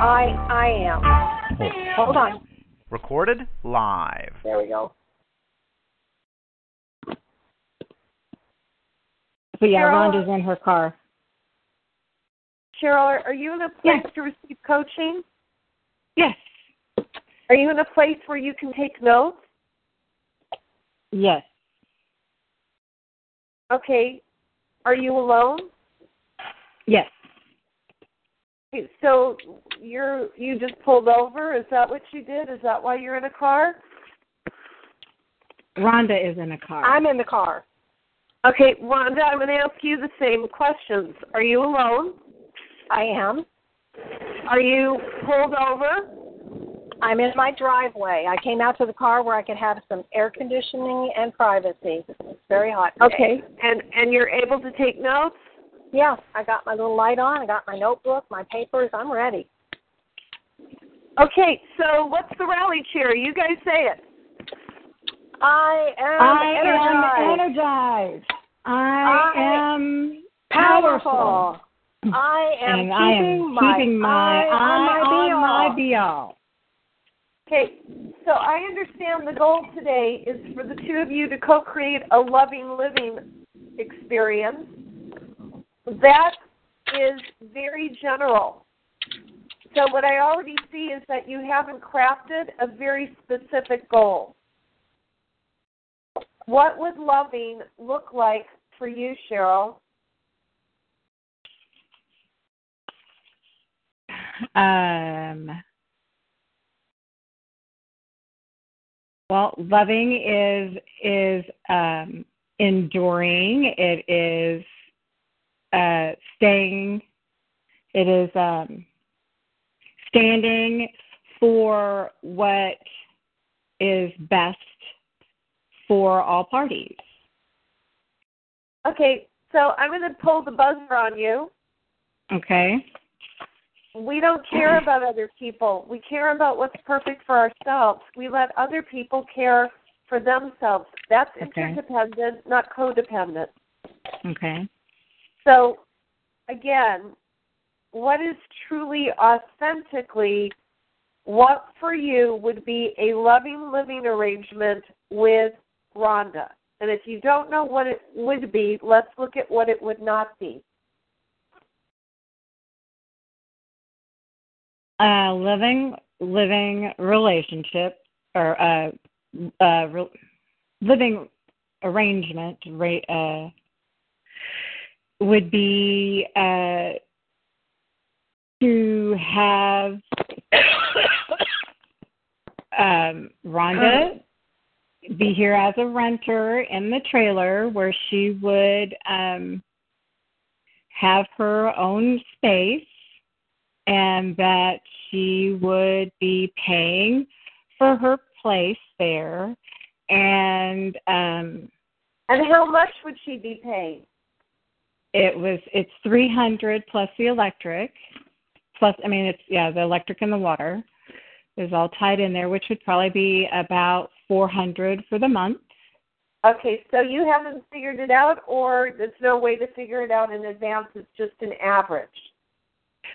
I I am. Hold on. Recorded live. There we go. But yeah, Cheryl? Rhonda's in her car. Cheryl, are, are you in a place to receive coaching? Yes. Are you in a place where you can take notes? Yes. Okay. Are you alone? Yes. So you're you just pulled over? Is that what you did? Is that why you're in a car? Rhonda is in a car. I'm in the car. Okay, rhonda I'm going to ask you the same questions. Are you alone? I am. Are you pulled over? I'm in my driveway. I came out to the car where I could have some air conditioning and privacy. It's very hot. Today. Okay, and and you're able to take notes? Yeah, I got my little light on. I got my notebook, my papers. I'm ready. Okay, so what's the rally cheer? You guys say it. I am I energized. am energized. I, I am powerful. I am and keeping I am my keeping my eye eye on my on be my be all. Okay, so I understand the goal today is for the two of you to co-create a loving living experience. That is very general. So what I already see is that you haven't crafted a very specific goal. What would loving look like for you, Cheryl? Um, well, loving is is um, enduring. It is uh, staying. It is um, standing for what is best for all parties. Okay, so I'm going to pull the buzzer on you. Okay. We don't care about other people. We care about what's perfect for ourselves. We let other people care for themselves. That's Okay. interdependent, not codependent. Okay. So, again, what is truly authentically what for you would be a loving living arrangement with Rhonda? And if you don't know what it would be, let's look at what it would not be. uh, living living relationship or uh, re- living arrangement ra- uh, would be uh, to have um, Rhonda be here as a renter in the trailer where she would um, have her own space and that she would be paying for her place there and um And how much would she be paying? It was it's 300 plus the electric plus i mean it's yeah the electric and the water is all tied in there which would probably be about 400 for the month Okay, so you haven't figured it out, or there's no way to figure it out in advance. It's just an average.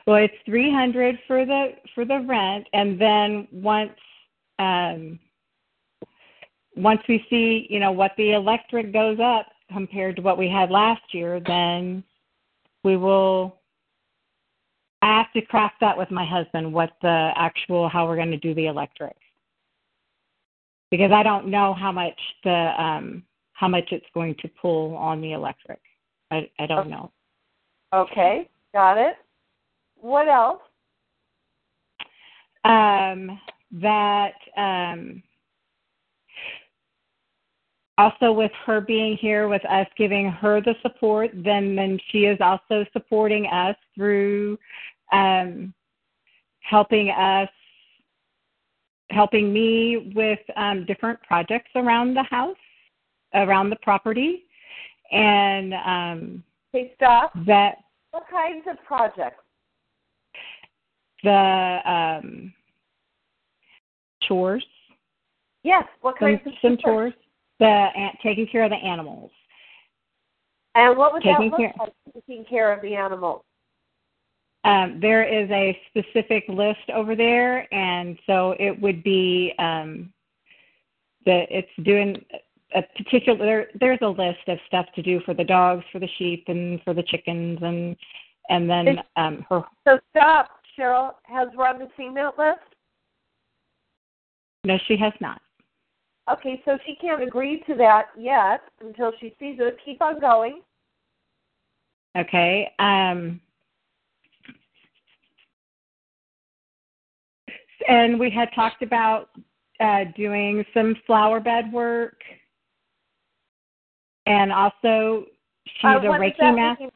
Well, it's three hundred for the for the rent, and then once um, once we see you know what the electric goes up compared to what we had last year, then we will. I have to craft that with my husband. What the actual how we're going to do the electric because I don't know how much the um, how much it's going to pull on the electric. I I don't know. Okay, got it. What else? um, that um, also with her being here with us giving her the support then then she is also supporting us through um, helping us helping me with um, different projects around the house around the property. And um, hey stop that what kinds of projects? The um, chores. Yes what some, kinds of some chores the taking care of the animals and what would that taking look care- like taking care of the animals um, there is a specific list over there, and so it would be um, that it's doing a particular. There, there's a list of stuff to do for the dogs, for the sheep, and for the chickens, and and then um, her. so stop cheryl has rhonda seen that list No, she has not. Okay, so she can't agree to that yet until she sees it. Keep on going. Okay. Um, and we had talked about uh, doing some flower bed work, and also she's Uh, a what does Reiki that master.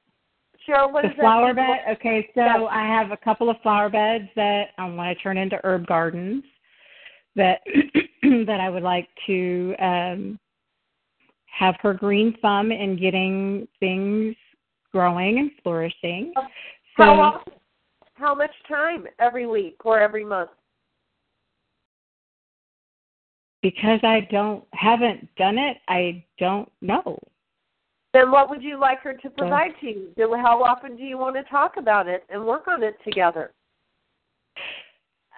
Cheryl, what the flower bed. Okay, so Yes. I have a couple of flower beds that I want to turn into herb gardens that that I would like to um, have her green thumb in getting things growing and flourishing. So How often? How much time every week or every month? because I don't haven't done it, I don't know. Then what would you like her to provide to you? How often do you want to talk about it and work on it together?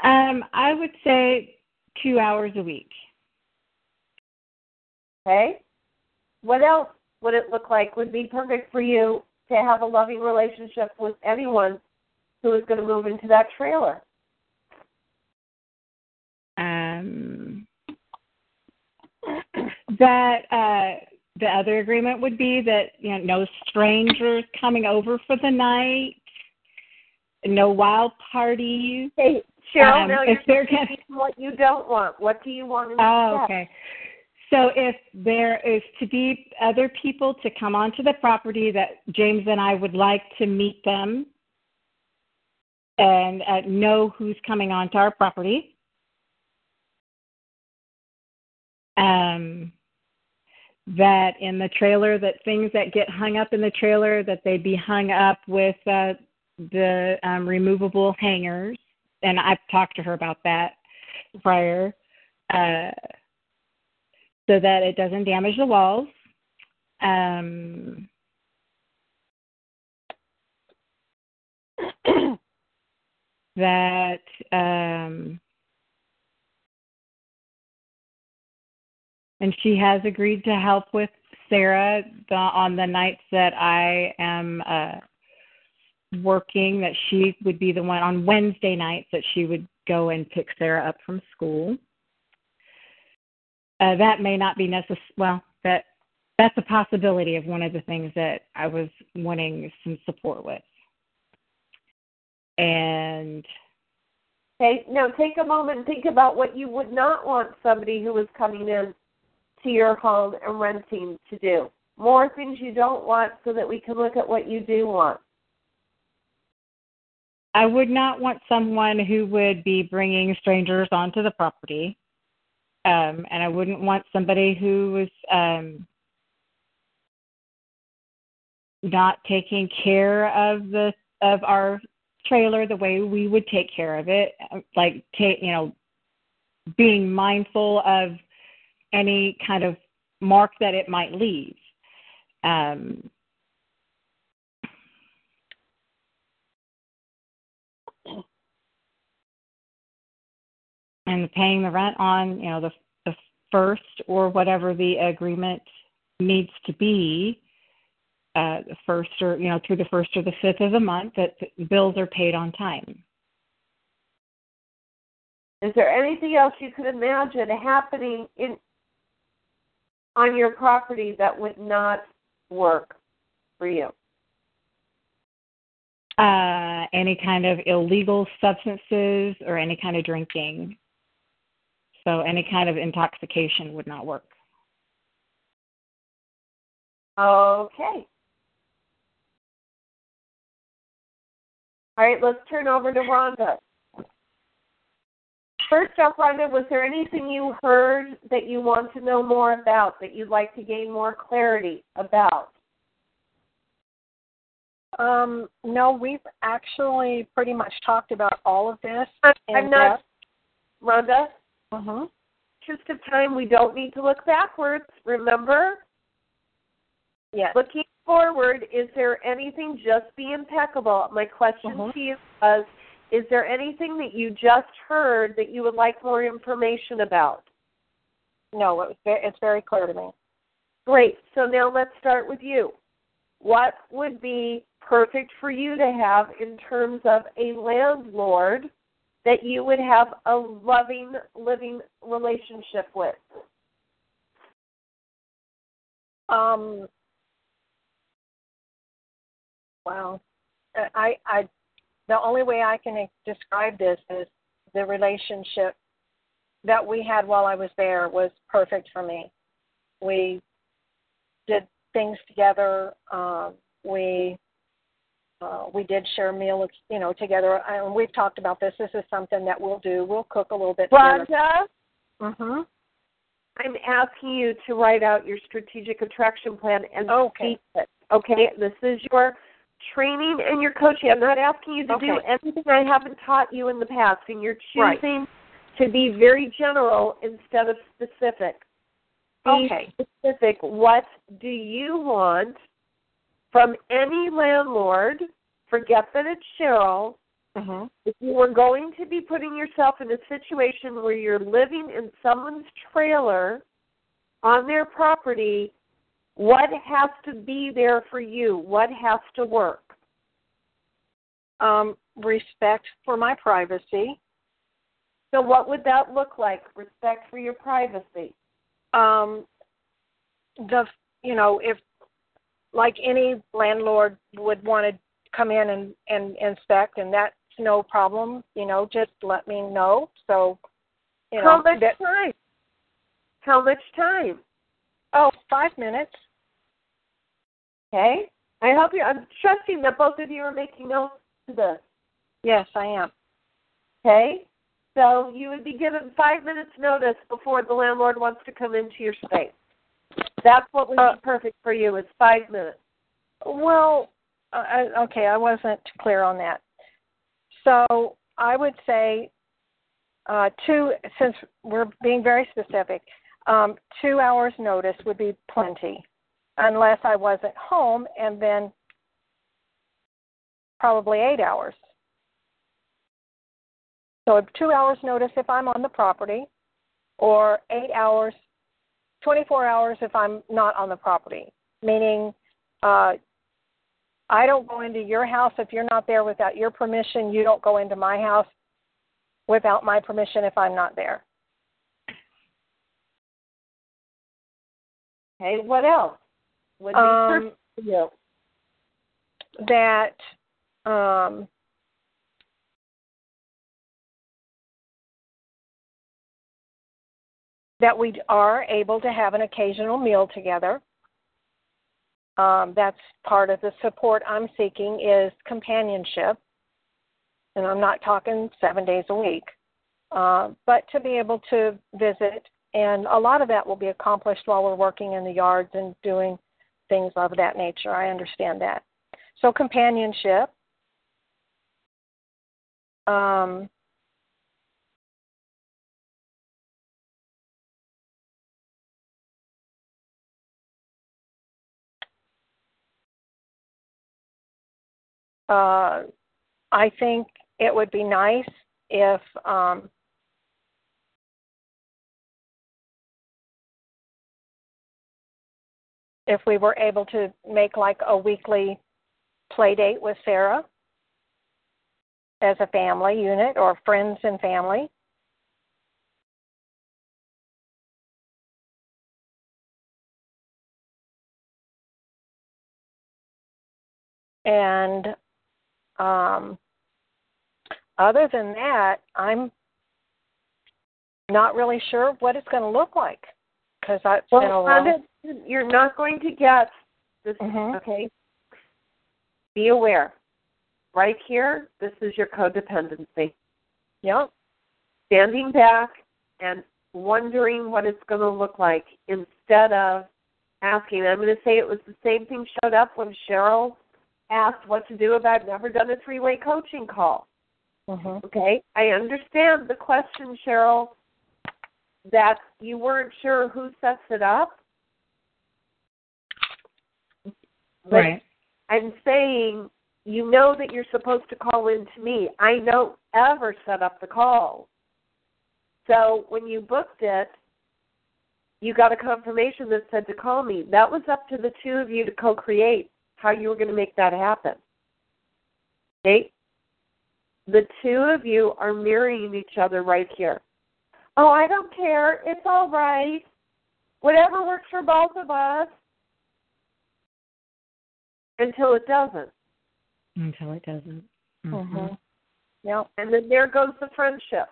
Um, I would say two hours a week. Okay. What else would it look like would be perfect for you to have a loving relationship with anyone who is going to move into that trailer? Um, that uh, the other agreement would be that you know no strangers coming over for the night, no wild parties. Hey, Cheryl, Um, now if you're speaking what you don't want. What do you want instead? Oh, okay. So if there is to be other people to come onto the property that James and I would like to meet them and uh, know who's coming onto our property. Um, that in the trailer, that things that get hung up in the trailer, that they be hung up with uh, the um, removable hangers. And I've talked to her about that prior. Uh, so that it doesn't damage the walls. Um, that um, and she has agreed to help with Sarah the, on the nights that I am uh, working. That she would be the one on Wednesday nights that she would go and pick Sarah up from school. Uh, that may not be necessary. Well, that that's a possibility of one of the things that I was wanting some support with. And Okay, now take a moment and think about what you would not want somebody who is coming in to your home and renting to do. More things you don't want so that we can look at what you do want. I would not want someone who would be bringing strangers onto the property. Um, and I wouldn't want somebody who was um, not taking care of the of our trailer the way we would take care of it, like take you know, being mindful of any kind of mark that it might leave. Um, and paying the rent on you know the the first or whatever the agreement needs to be uh the first or you know through the first or the fifth of the month that the bills are paid on time Is there anything else you could imagine happening in on your property that would not work for you? uh any kind of illegal substances or any kind of drinking so any kind of intoxication would not work Okay. All right, let's turn over to Rhonda. First off, Rhonda, was there anything you heard that you want to know more about, that you'd like to gain more clarity about? Um, no, we've actually pretty much talked about all of this. I'm not, Rhonda. Uh-huh. Interest of time, we don't need to look backwards. Remember, Yes. looking forward, is there anything? Just be impeccable. My question Mhm. to you was: Is there anything that you just heard that you would like more information about? No, it was very, it's very clear to me. Great. So now let's start with you. What would be perfect for you to have in terms of a landlord that you would have a loving, living relationship with? Um, wow. I, I, the only way I can describe this is the relationship that we had while I was there was perfect for me. We did things together. Um, we uh, we did share meals, you know, together. And we've talked about this. This is something that we'll do. We'll cook a little bit together. Rhonda, Mm-hmm. I'm asking you to write out your strategic attraction plan and Okay. it. Okay, this is your training and your coaching. I'm not asking you to do anything I haven't taught you in the past, and you're Right. choosing to be very general instead of specific. Be Okay. specific. What do you want from any landlord? Forget that it's Cheryl Mm-hmm. if you were going to be putting yourself in a situation where you're living in someone's trailer on their property, what has to be there for you? What has to work? Um, respect for my privacy. So, what would that look like? Respect for your privacy. um the you know if like any landlord would want to come in and and inspect and that's no problem you know just let me know so you know How much that, time? How much time? oh five minutes Okay. I hope you. I'm trusting that both of you are making notes to this. yes i am Okay. So you would be given five minutes notice before the landlord wants to come into your space. That's what would Uh, be perfect for you is five minutes. well uh, I- okay i wasn't clear on that so i would say uh two since we're being very specific um two hours notice would be plenty unless i wasn't home and then probably eight hours so two hours notice if i'm on the property or eight hours 24 hours if i'm not on the property meaning uh I don't go into your house if you're not there without your permission. You don't go into my house without my permission if I'm not there. Okay. What else would be Um? That um, that we are able to have an occasional meal together. Um, that's part of the support I'm seeking is companionship, and I'm not talking seven days a week, uh, but to be able to visit, and a lot of that will be accomplished while we're working in the yards and doing things of that nature. I understand that. So companionship. Um, uh, I think it would be nice if um, if we were able to make like a weekly play date with Sarah as a family unit or friends and family. And um, other than that, I'm not really sure what it's going to look like because it's Well, been a long. You're not going to get This Mhm. okay. Be aware. Right here, this is your codependency. Yep. Standing back and wondering what it's going to look like instead of asking. I'm going to say it was the same thing showed up when Cheryl asked what to do if I've never done a three way coaching call. Mhm. Okay, I understand the question, Cheryl, that you weren't sure who sets it up. Right. I'm saying you know that you're supposed to call in to me. I don't ever set up the call. So when you booked it, you got a confirmation that said to call me. That was up to the two of you to co create how you were going to make that happen. Okay? The two of you are mirroring each other right here. Oh, I don't care. It's all right. Whatever works for both of us. Until it doesn't. Until it doesn't. Mm-hmm. Mhm. Yep. And then there goes the friendship.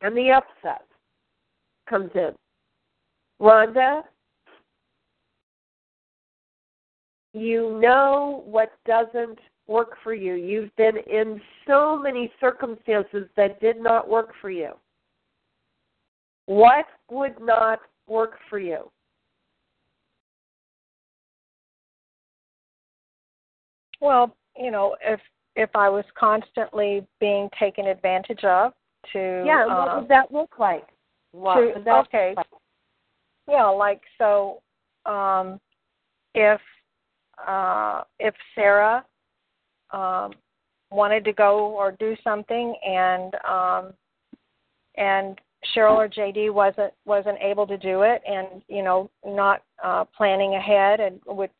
And the upset comes in. Rhonda, you know what doesn't work for you. You've been in so many circumstances that did not work for you. What would not work for you? Well, you know, if if I was constantly being taken advantage of to Yeah, what um, would that look like? What to- okay. look like? Yeah, like so um if uh if Sarah um wanted to go or do something and um and Cheryl or JD wasn't wasn't able to do it and you know not uh planning ahead and would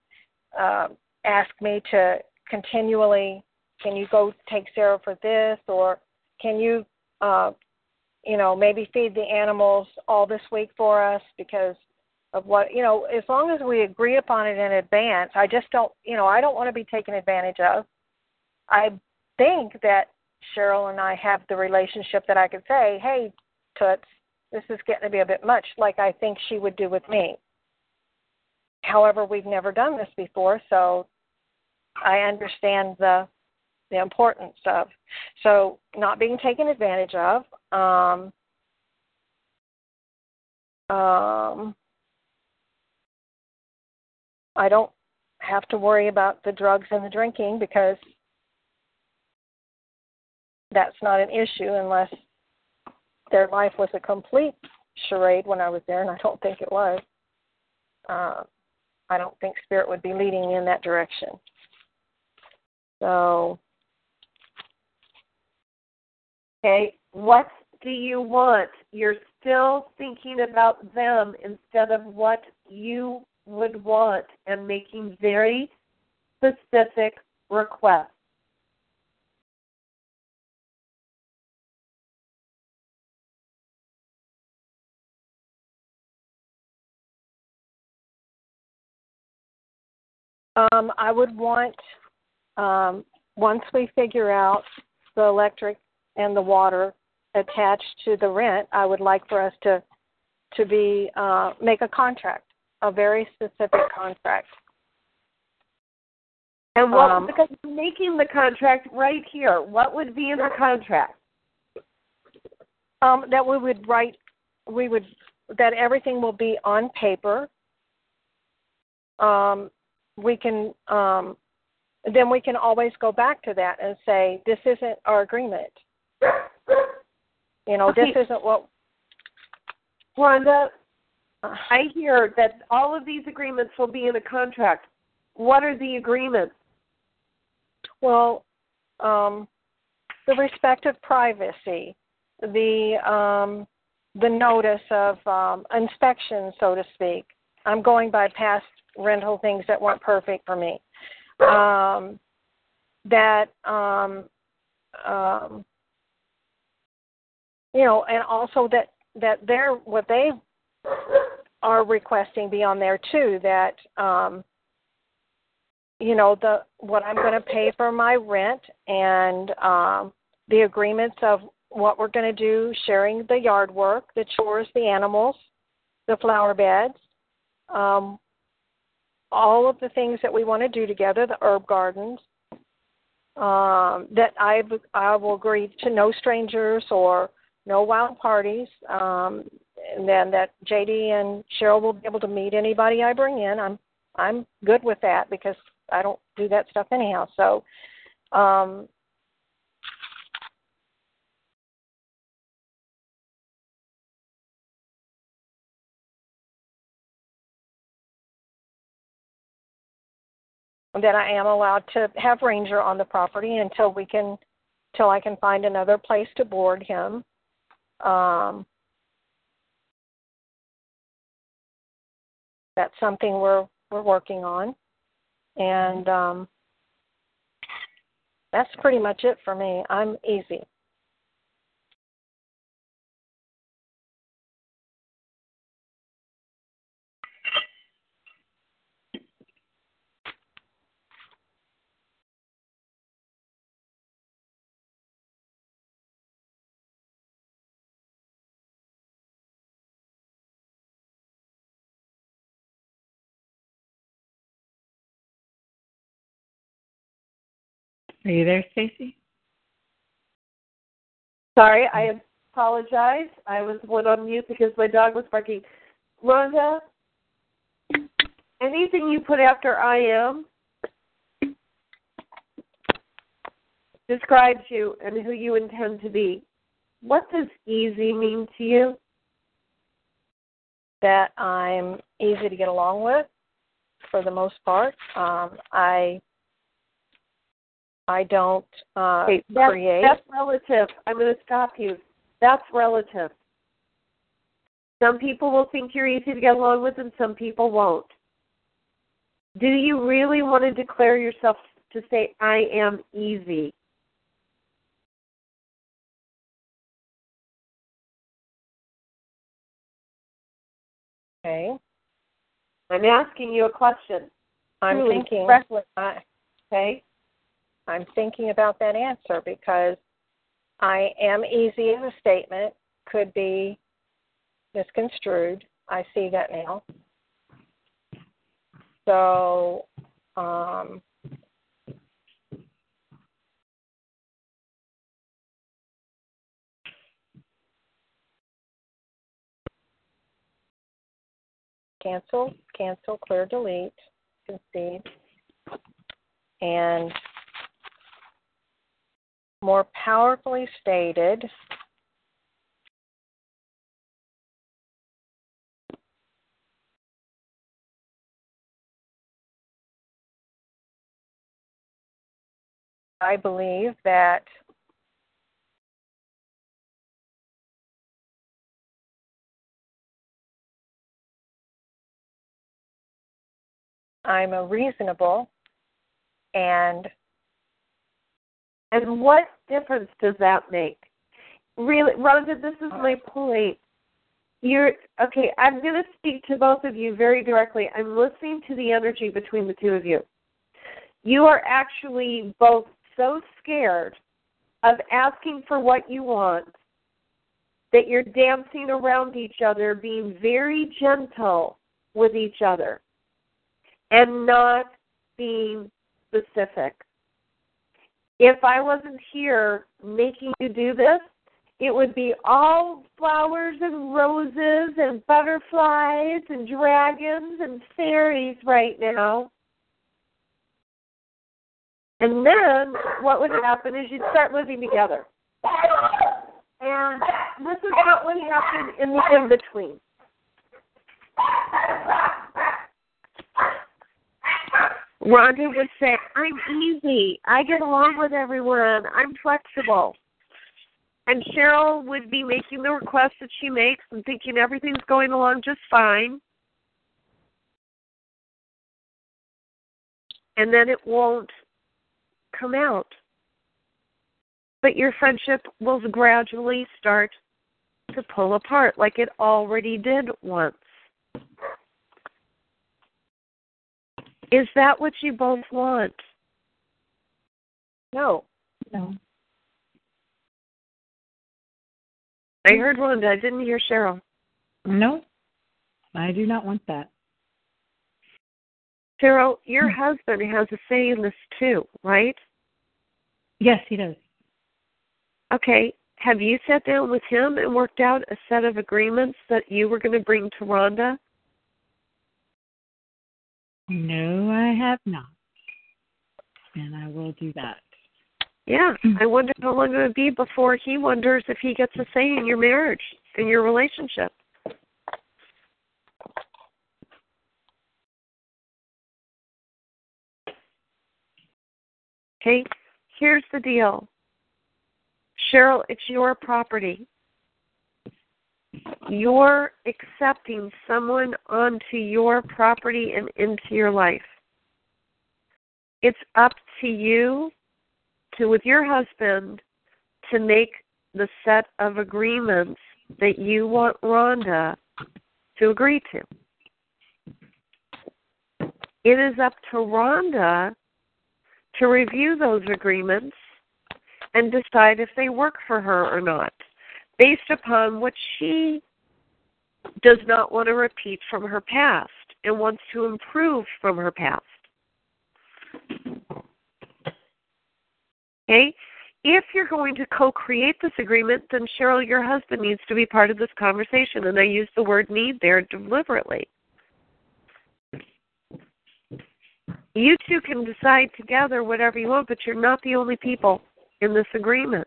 uh ask me to continually can you go take Sarah for this or can you uh you know, maybe feed the animals all this week for us because of what, you know, as long as we agree upon it in advance, I just don't, you know, I don't want to be taken advantage of. I think that Cheryl and I have the relationship that I could say, hey, Toots, this is getting to be a bit much, like I think she would do with me. However, we've never done this before, so I understand the the importance of so not being taken advantage of um, um, I don't have to worry about the drugs and the drinking because that's not an issue unless their life was a complete charade when I was there, and I don't think it was. Uh, I don't think Spirit would be leading me in that direction. So, Okay, what do you want? You're still thinking about them instead of what you would want and making very specific requests. Um, I would want um, once we figure out the electric and the water attached to the rent, I would like for us to to be uh, make a contract, a very specific contract. And what Um, because making the contract right here. What would be in the contract? Um, that we would write, we would that everything will be on paper. Um, we can um, then we can always go back to that and say this isn't our agreement. You know, this isn't what. Rhonda, Uh, I hear that all of these agreements will be in a contract. What are the agreements? Well, um, the respect of privacy, the um, the notice of um, inspection, so to speak. I'm going by past rental things that weren't perfect for me. Um, that um, um, you know, and also that that they're what they are requesting be on there too. That um, you know the what I'm going to pay for my rent and um, the agreements of what we're going to do, sharing the yard work, the chores, the animals, the flower beds, um, all of the things that we want to do together, the herb gardens, um, that I I will agree to no strangers or no wild parties, um, and then that JD and Cheryl will be able to meet anybody I bring in. I'm I'm good with that because I don't do that stuff anyhow. So um, that I am allowed to have Ranger on the property until we can, till I can find another place to board him. Um, that's something we're we're working on, and um, that's pretty much it for me. I'm easy. Are you there, Stacy? Sorry, I apologize. I was one on mute because my dog was barking. Rhonda, anything you put after I am describes you and who you intend to be. What does easy mean to you? That I'm easy to get along with for the most part. Um, I I don't uh, okay, that's, create. That's relative. I'm going to stop you. That's relative. Some people will think you're easy to get along with, and some people won't. Do you really want to declare yourself to say, I am easy? Okay. I'm asking you a question. I'm Truly, thinking. I, okay. I'm thinking about that answer because I am easy as a statement could be misconstrued. I see that now. So, um, cancel, cancel, clear, delete, concede, and more powerfully stated, I believe that I'm a reasonable and and what difference does that make? Really, Rhonda, this is my point. You're okay. I'm going to speak to both of you very directly. I'm listening to the energy between the two of you. You are actually both so scared of asking for what you want that you're dancing around each other, being very gentle with each other, and not being specific. If I wasn't here making you do this, it would be all flowers and roses and butterflies and dragons and fairies right now. And then what would happen is you'd start living together. And this is what would happen in the in between. Rhonda would say, I'm easy. I get along with everyone. I'm flexible. And Cheryl would be making the requests that she makes and thinking everything's going along just fine. And then it won't come out. But your friendship will gradually start to pull apart like it already did once. Is that what you both want? No. No. I heard Rhonda. I didn't hear Cheryl. No. I do not want that. Cheryl, your hmm. husband has a say in this too, right? Yes, he does. Okay. Have you sat down with him and worked out a set of agreements that you were going to bring to Rhonda? No, I have not. And I will do that. Yeah. I wonder how long it would be before he wonders if he gets a say in your marriage, in your relationship. Okay, here's the deal. Cheryl, it's your property. You're accepting someone onto your property and into your life. It's up to you to, with your husband, to make the set of agreements that you want Rhonda to agree to. It is up to Rhonda to review those agreements and decide if they work for her or not, based upon what she does not want to repeat from her past and wants to improve from her past. Okay? If you're going to co create this agreement, then Cheryl, your husband needs to be part of this conversation. And I use the word need there deliberately. You two can decide together whatever you want, but you're not the only people in this agreement.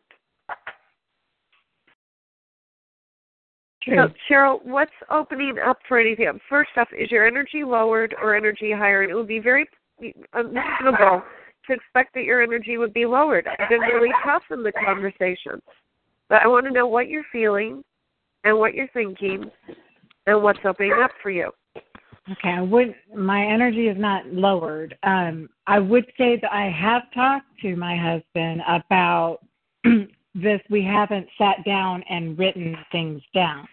True. So, Cheryl, what's opening up for anything? First off, is your energy lowered or energy higher? And it would be very unreasonable to expect that your energy would be lowered. I've been really tough in the conversation. But I want to know what you're feeling and what you're thinking and what's opening up for you. Okay, I would my energy is not lowered. Um, I would say that I have talked to my husband about this. We haven't sat down and written things down,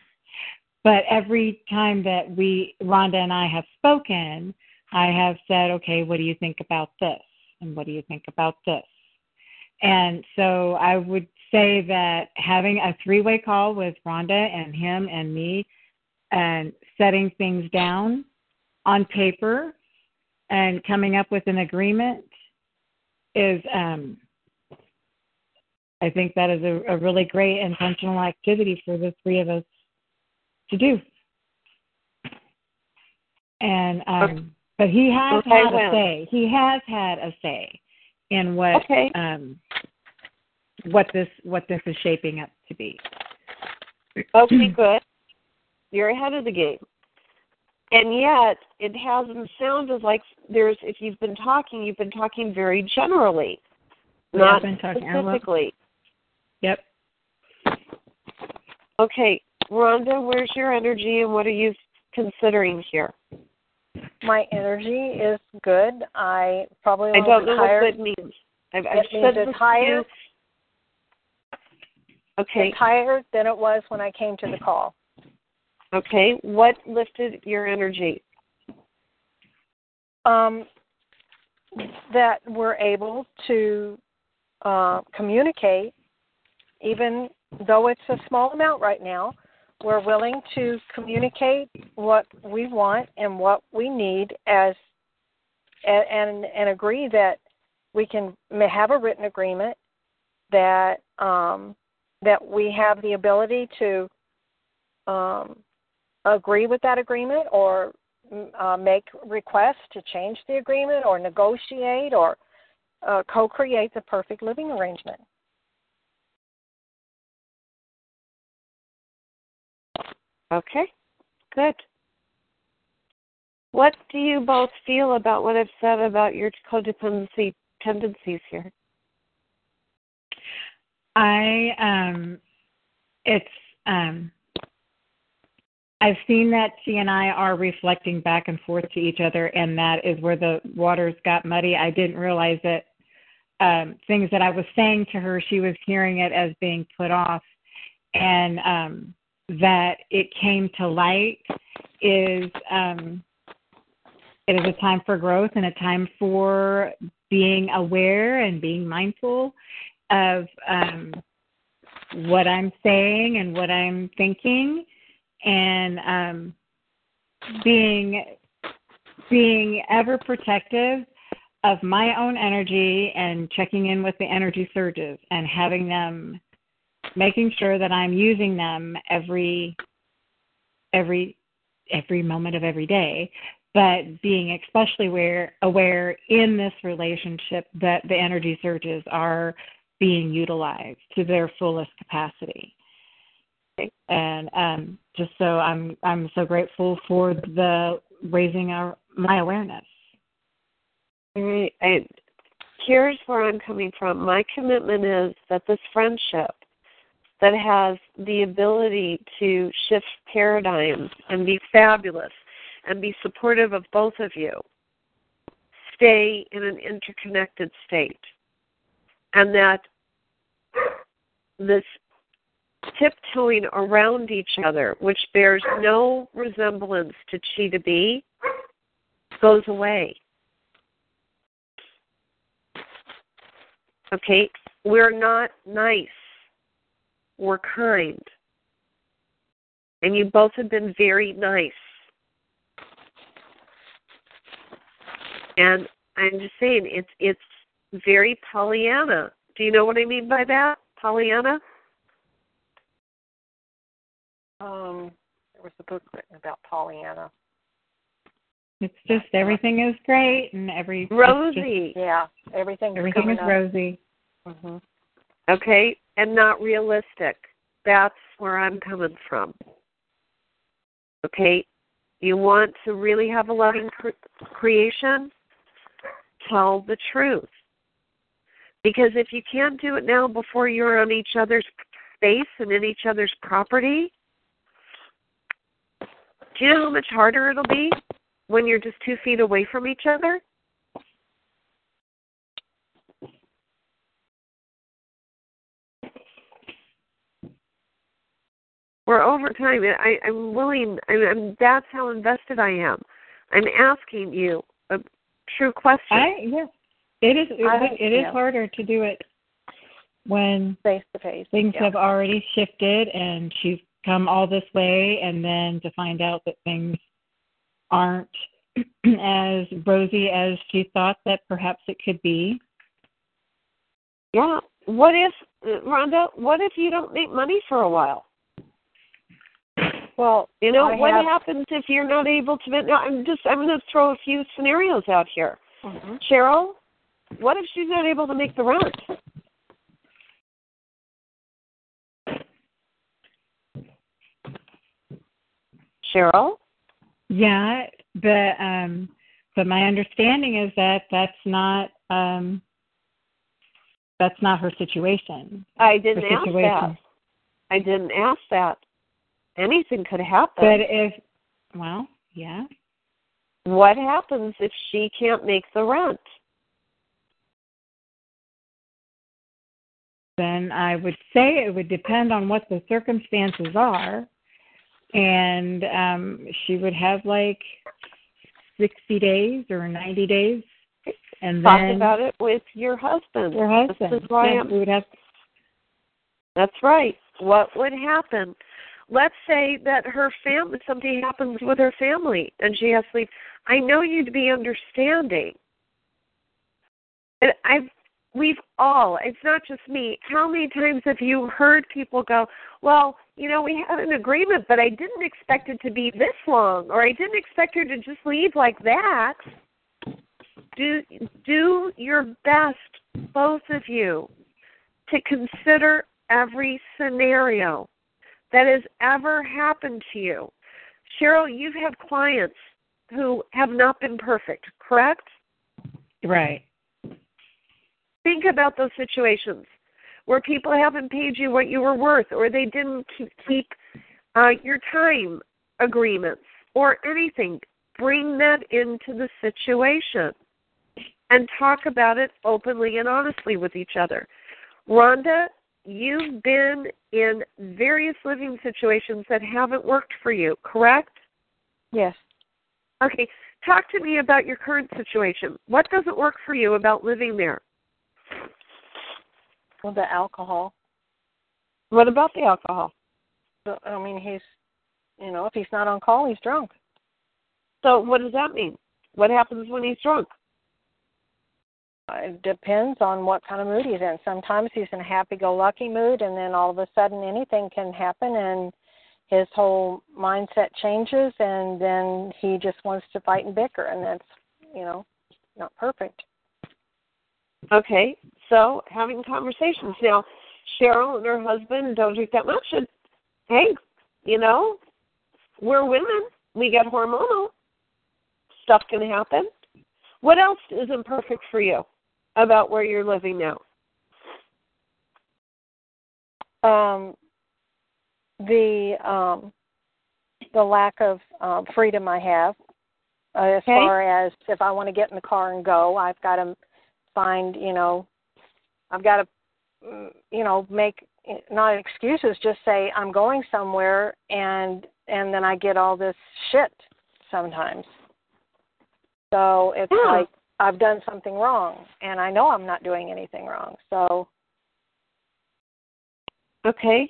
but every time that we Rhonda and I have spoken, I have said, "Okay, what do you think about this?" and "What do you think about this?" And so I would say that having a three-way call with Rhonda and him and me, and setting things down on paper and coming up with an agreement is um, I think that is a, a really great intentional activity for the three of us to do. And um, but he has Okay, had well. a say. He has had a say in what Okay. um, what this what this is shaping up to be. Okay, good. You're ahead of the game. And yet, it hasn't sounded like there's, if you've been talking, you've been talking very generally, not been talking- specifically. Yep. Okay, Rhonda, where's your energy and what are you considering here? My energy is good. I probably I don't know tired. what good means. I've, I've It means said it's this to higher. Okay, It's higher than it was when I came to the call. okay. What lifted your energy? Um, that we're able to uh, communicate, even though it's a small amount right now. We're willing to communicate what we want and what we need as and and, agree that we can have a written agreement that um, that we have the ability to um, agree with that agreement or mm, uh, make requests to change the agreement or negotiate or uh, co-create the perfect living arrangement. Okay, good. What do you both feel about what I've said about your codependency tendencies here? I um it's um I've seen that she and I are reflecting back and forth to each other and that is where the waters got muddy. I didn't realize that um things that I was saying to her she was hearing it as being put off and um that it came to light is um it is a time for growth and a time for being aware and being mindful of um, what I'm saying and what I'm thinking, and um, being being ever protective of my own energy and checking in with the energy surges and having them making sure that I'm using them every every every moment of every day but being especially aware aware in this relationship that the energy surges are being utilized to their fullest capacity and um, just so I'm I'm so grateful for the raising our my awareness. Right. I, here's where I'm coming from. My commitment is that this friendship that has the ability to shift paradigms and be fabulous and be supportive of both of you stay in an interconnected state. And that this tiptoeing around each other, which bears no resemblance to chi to be, goes away. Okay? We're not nice. We're kind. And you both have been very nice. And I'm just saying it's it's very Pollyanna. Do you know what I mean by that? Pollyanna? Um, there was a book written about Pollyanna. It's just everything is great and every rosy. Just, yeah, everything. Everything is up. rosy. Mm-hmm. Okay, and not realistic. That's where I'm coming from. Okay, you want to really have a loving cre- creation? Tell the truth. Because if you can't do it now before you're on each other's space and in each other's property, do you know how much harder it'll be when you're just two feet away from each other? We're over time. I, I'm willing. I'm, I'm, that's how invested I am. I'm asking you a true question. I yes, it is. It, I, it is yeah. harder to do it when face to face things yeah. have already shifted and she's come all this way, and then to find out that things aren't as rosy as she thought that perhaps it could be. Yeah. What if, Rhonda? What if you don't make money for a while? Well, You know I what have, happens if you're not able to? No, I'm just. I'm going to throw a few scenarios out here. Mhm. Cheryl, what if she's not able to make the rent? Cheryl, Yeah, but um, but my understanding is that that's not um, that's not her situation. I didn't Her ask that. situation. I didn't ask that. Anything could happen. But if well, yeah. what happens if she can't make the rent? then I would say it would depend on what the circumstances are. And um, she would have like 60 days or 90 days. And Talk then about it with your husband. your husband. This is why we would have That's right. What would happen? Let's say that her family, something happens with her family, and she has to leave. I know you'd be understanding. And I've, we've all. It's not just me. How many times have you heard people go, "Well, you know, we had an agreement, but I didn't expect it to be this long, or I didn't expect her to just leave like that." Do do your best, both of you, to consider every scenario that has ever happened to you. Cheryl, you've had clients who have not been perfect, correct? right. Think about those situations where people haven't paid you what you were worth, or they didn't keep, keep uh, your time agreements, or anything. Bring that into the situation and talk about it openly and honestly with each other. Rhonda, you've been in various living situations that haven't worked for you, correct? Yes. Okay, talk to me about your current situation. What doesn't work for you about living there? Well, the alcohol. What about the alcohol? I mean, he's, you know, if he's not on call, he's drunk. So, what does that mean? What happens when he's drunk? It depends on what kind of mood he's in. Sometimes he's in a happy-go-lucky mood, and then all of a sudden anything can happen, and his whole mindset changes, and then he just wants to fight and bicker, and that's you know not perfect. Okay, so having conversations now. Cheryl and her husband don't drink that much, and hey, you know, we're women. We get hormonal. Stuff can happen. What else isn't perfect for you about where you're living now? Um, the um, the lack of um, freedom I have, uh, as Okay. far as if I want to get in the car and go, I've got to find, you know, I've got to, mm, you know, make not excuses, just say I'm going somewhere, and and then I get all this shit sometimes. So it's Yeah. like I've done something wrong, and I know I'm not doing anything wrong. So Okay.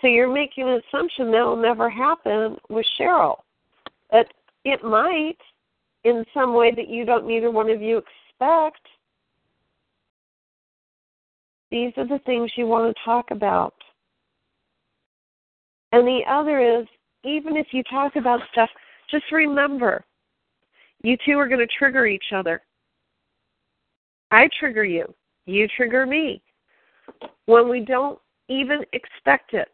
So you're making an assumption that'll never happen with Cheryl. That it might in some way that you don't neither one of you expect. These are the things you want to talk about. And the other is even if you talk about stuff, just remember you two are going to trigger each other. I trigger you. You trigger me. When we don't even expect it.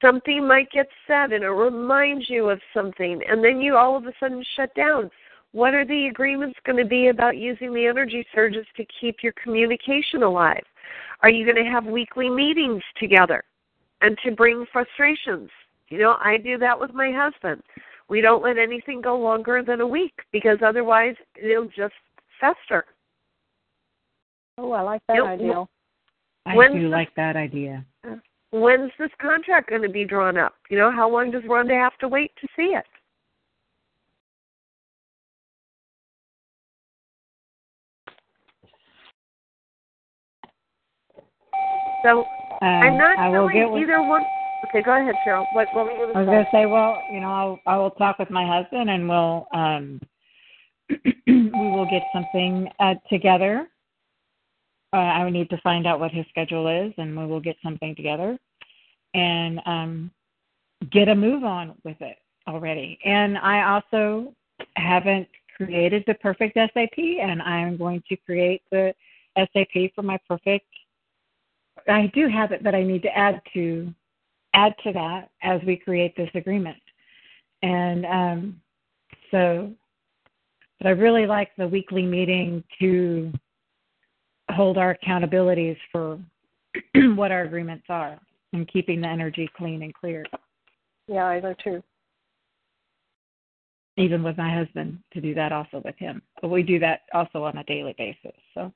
Something might get said and it reminds you of something, and then you all of a sudden shut down. What are the agreements going to be about using the energy surges to keep your communication alive? Are you going to have weekly meetings together and to bring frustrations? You know, I do that with my husband. We don't let anything go longer than a week because otherwise it'll just fester. oh, I like that Yep. idea. I When's do the- like that idea. when's this contract going to be drawn up? You know, how long does Rhonda have to wait to see it? So Um, I'm not I will telling get with, either one. Okay, go ahead, Cheryl. What, what were you I going was to gonna say? say, well, you know, I'll I will talk with my husband and we'll um we will get something uh, together. Uh, I need to find out what his schedule is, and we will get something together, and um, get a move on with it already. And I also haven't created the perfect SAP, and I'm going to create the SAP for my perfect. I do have it, but I need to add to add to that as we create this agreement. And um, so, but I really like the weekly meeting to hold our accountabilities for what our agreements are and keeping the energy clean and clear, Yeah, I do too. even with my husband to do that also with him. But we do that also on a daily basis. So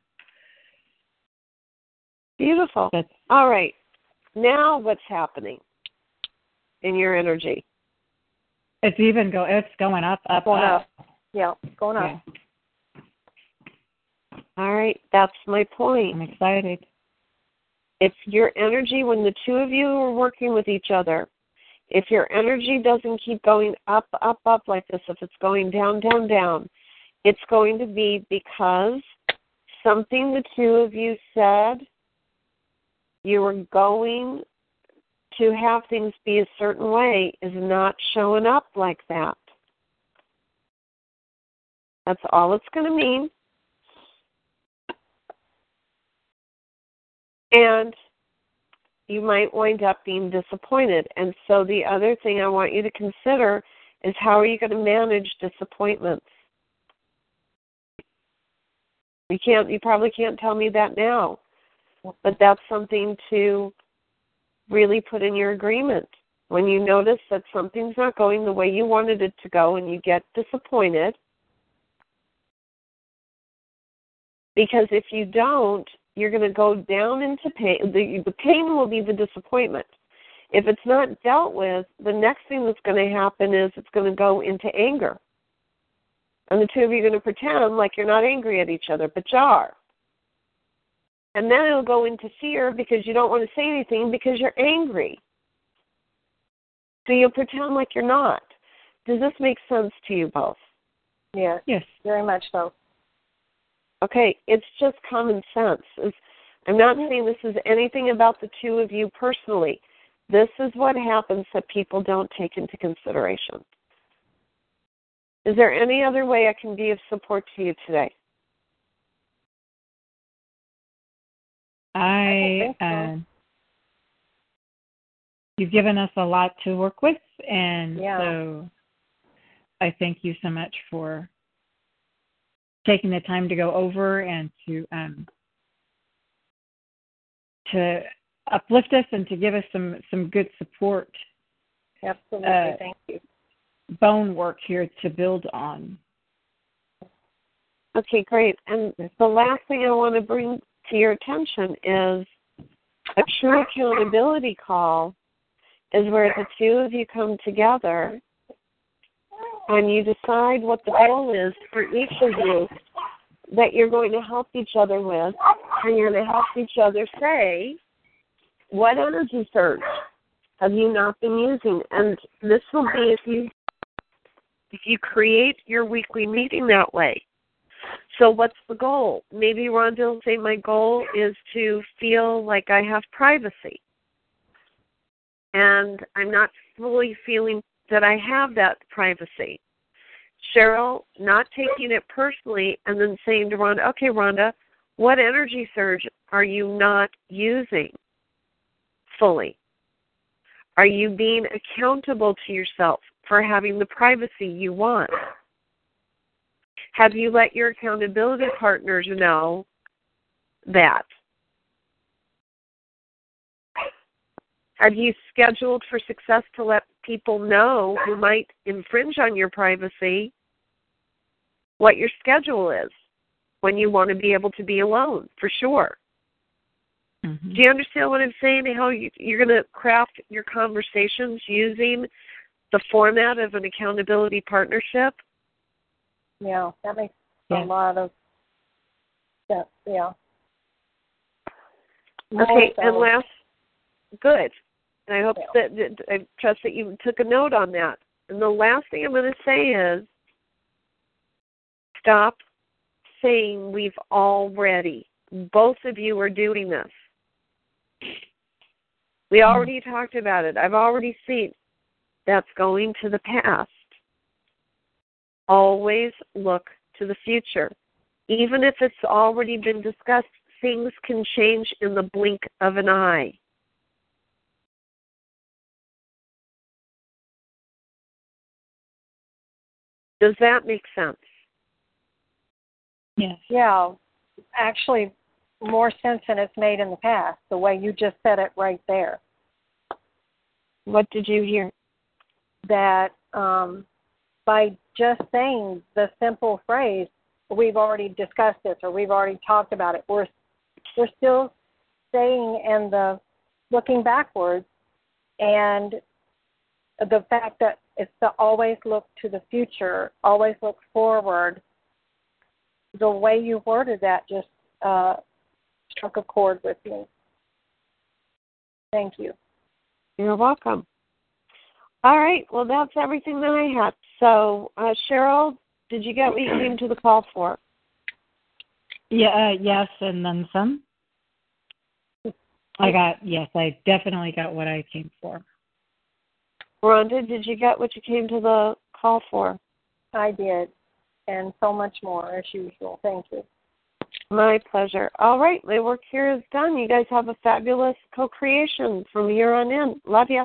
Beautiful. that's All right. Now what's happening in your energy? it's even go it's going up, up, Going up. up. Yeah, going up. Yeah, All right, that's my point. I'm excited. if your energy when the two of you are working with each other if your energy doesn't keep going up up up like this if it's going down down down it's going to be because something the two of you said you were going to have things be a certain way is not showing up like that that's all it's going to mean and you might wind up being disappointed. And so the other thing I want you to consider is how are you going to manage disappointments? You can't you probably can't tell me that now. But that's something to really put in your agreement. When you notice that something's not going the way you wanted it to go and you get disappointed, because if you don't, you're going to go down into pain. The, the pain will be the disappointment. If it's not dealt with, the next thing that's going to happen is it's going to go into anger. And the two of you are going to pretend like you're not angry at each other, but you are. And then it'll go into fear because you don't want to say anything because you're angry. So you'll pretend like you're not. Does this make sense to you both? Yes. Yes. Very much so. Okay, it's just common sense. It's, I'm not saying this is anything about the two of you personally. This is what happens that people don't take into consideration. Is there any other way I can be of support to you today? I, uh, you've given us a lot to work with, and Yeah. so I thank you so much for taking the time to go over and to um, to uplift us and to give us some some good support Absolutely. Uh, Thank you. bone work here to build on. Okay, great. And the last thing I want to bring to your attention is a true accountability call is where the two of you come together and you decide what the goal is for each of you that you're going to help each other with, and you're going to help each other say, what energy surge have you not been using? And this will be if you if you create your weekly meeting that way. So what's the goal? Maybe Rhonda will say my goal is to feel like I have privacy. And I'm not fully feeling that I have that privacy. Cheryl not taking it personally and then saying to Rhonda, okay, Rhonda, what energy surge are you not using fully? Are you being accountable to yourself for having the privacy you want? Have you let your accountability partners know that? Have you scheduled for success to let people know who might infringe on your privacy what your schedule is when you want to be able to be alone, for sure? Mm-hmm. Do you understand what I'm saying? How you, you're going to craft your conversations using the format of an accountability partnership? Yeah, that makes Yeah. a lot of sense. Yeah. More Okay, so. and last, good. And I hope Yeah. that, that I trust that you took a note on that. And the last thing I'm going to say is, stop saying we've already. Both of you are doing this. We mm-hmm. already talked about it. I've already seen that's going to the past. Always look to the future. Even if it's already been discussed, things can change in the blink of an eye. Does that make sense? Yes. Yeah, actually, more sense than it's made in the past. The way you just said it right there. What did you hear? That um, by just saying the simple phrase, "We've already discussed this" or "We've already talked about it," we're we're still staying in the looking backwards, and the fact that it's to always look to the future, always look forward. The way you worded that just uh, struck a chord with me. Thank you. You're welcome. All right. Well, that's everything that I had. So, uh, Cheryl, did you get what you came to the call for? Yeah, uh, yes, and then some. I got yes, I definitely got what I came for. Rhonda, did you get what you came to the call for? I did, and so much more as usual. Thank you. My pleasure. All right. My work here is done. You guys have a fabulous co creation from here on in. Love you.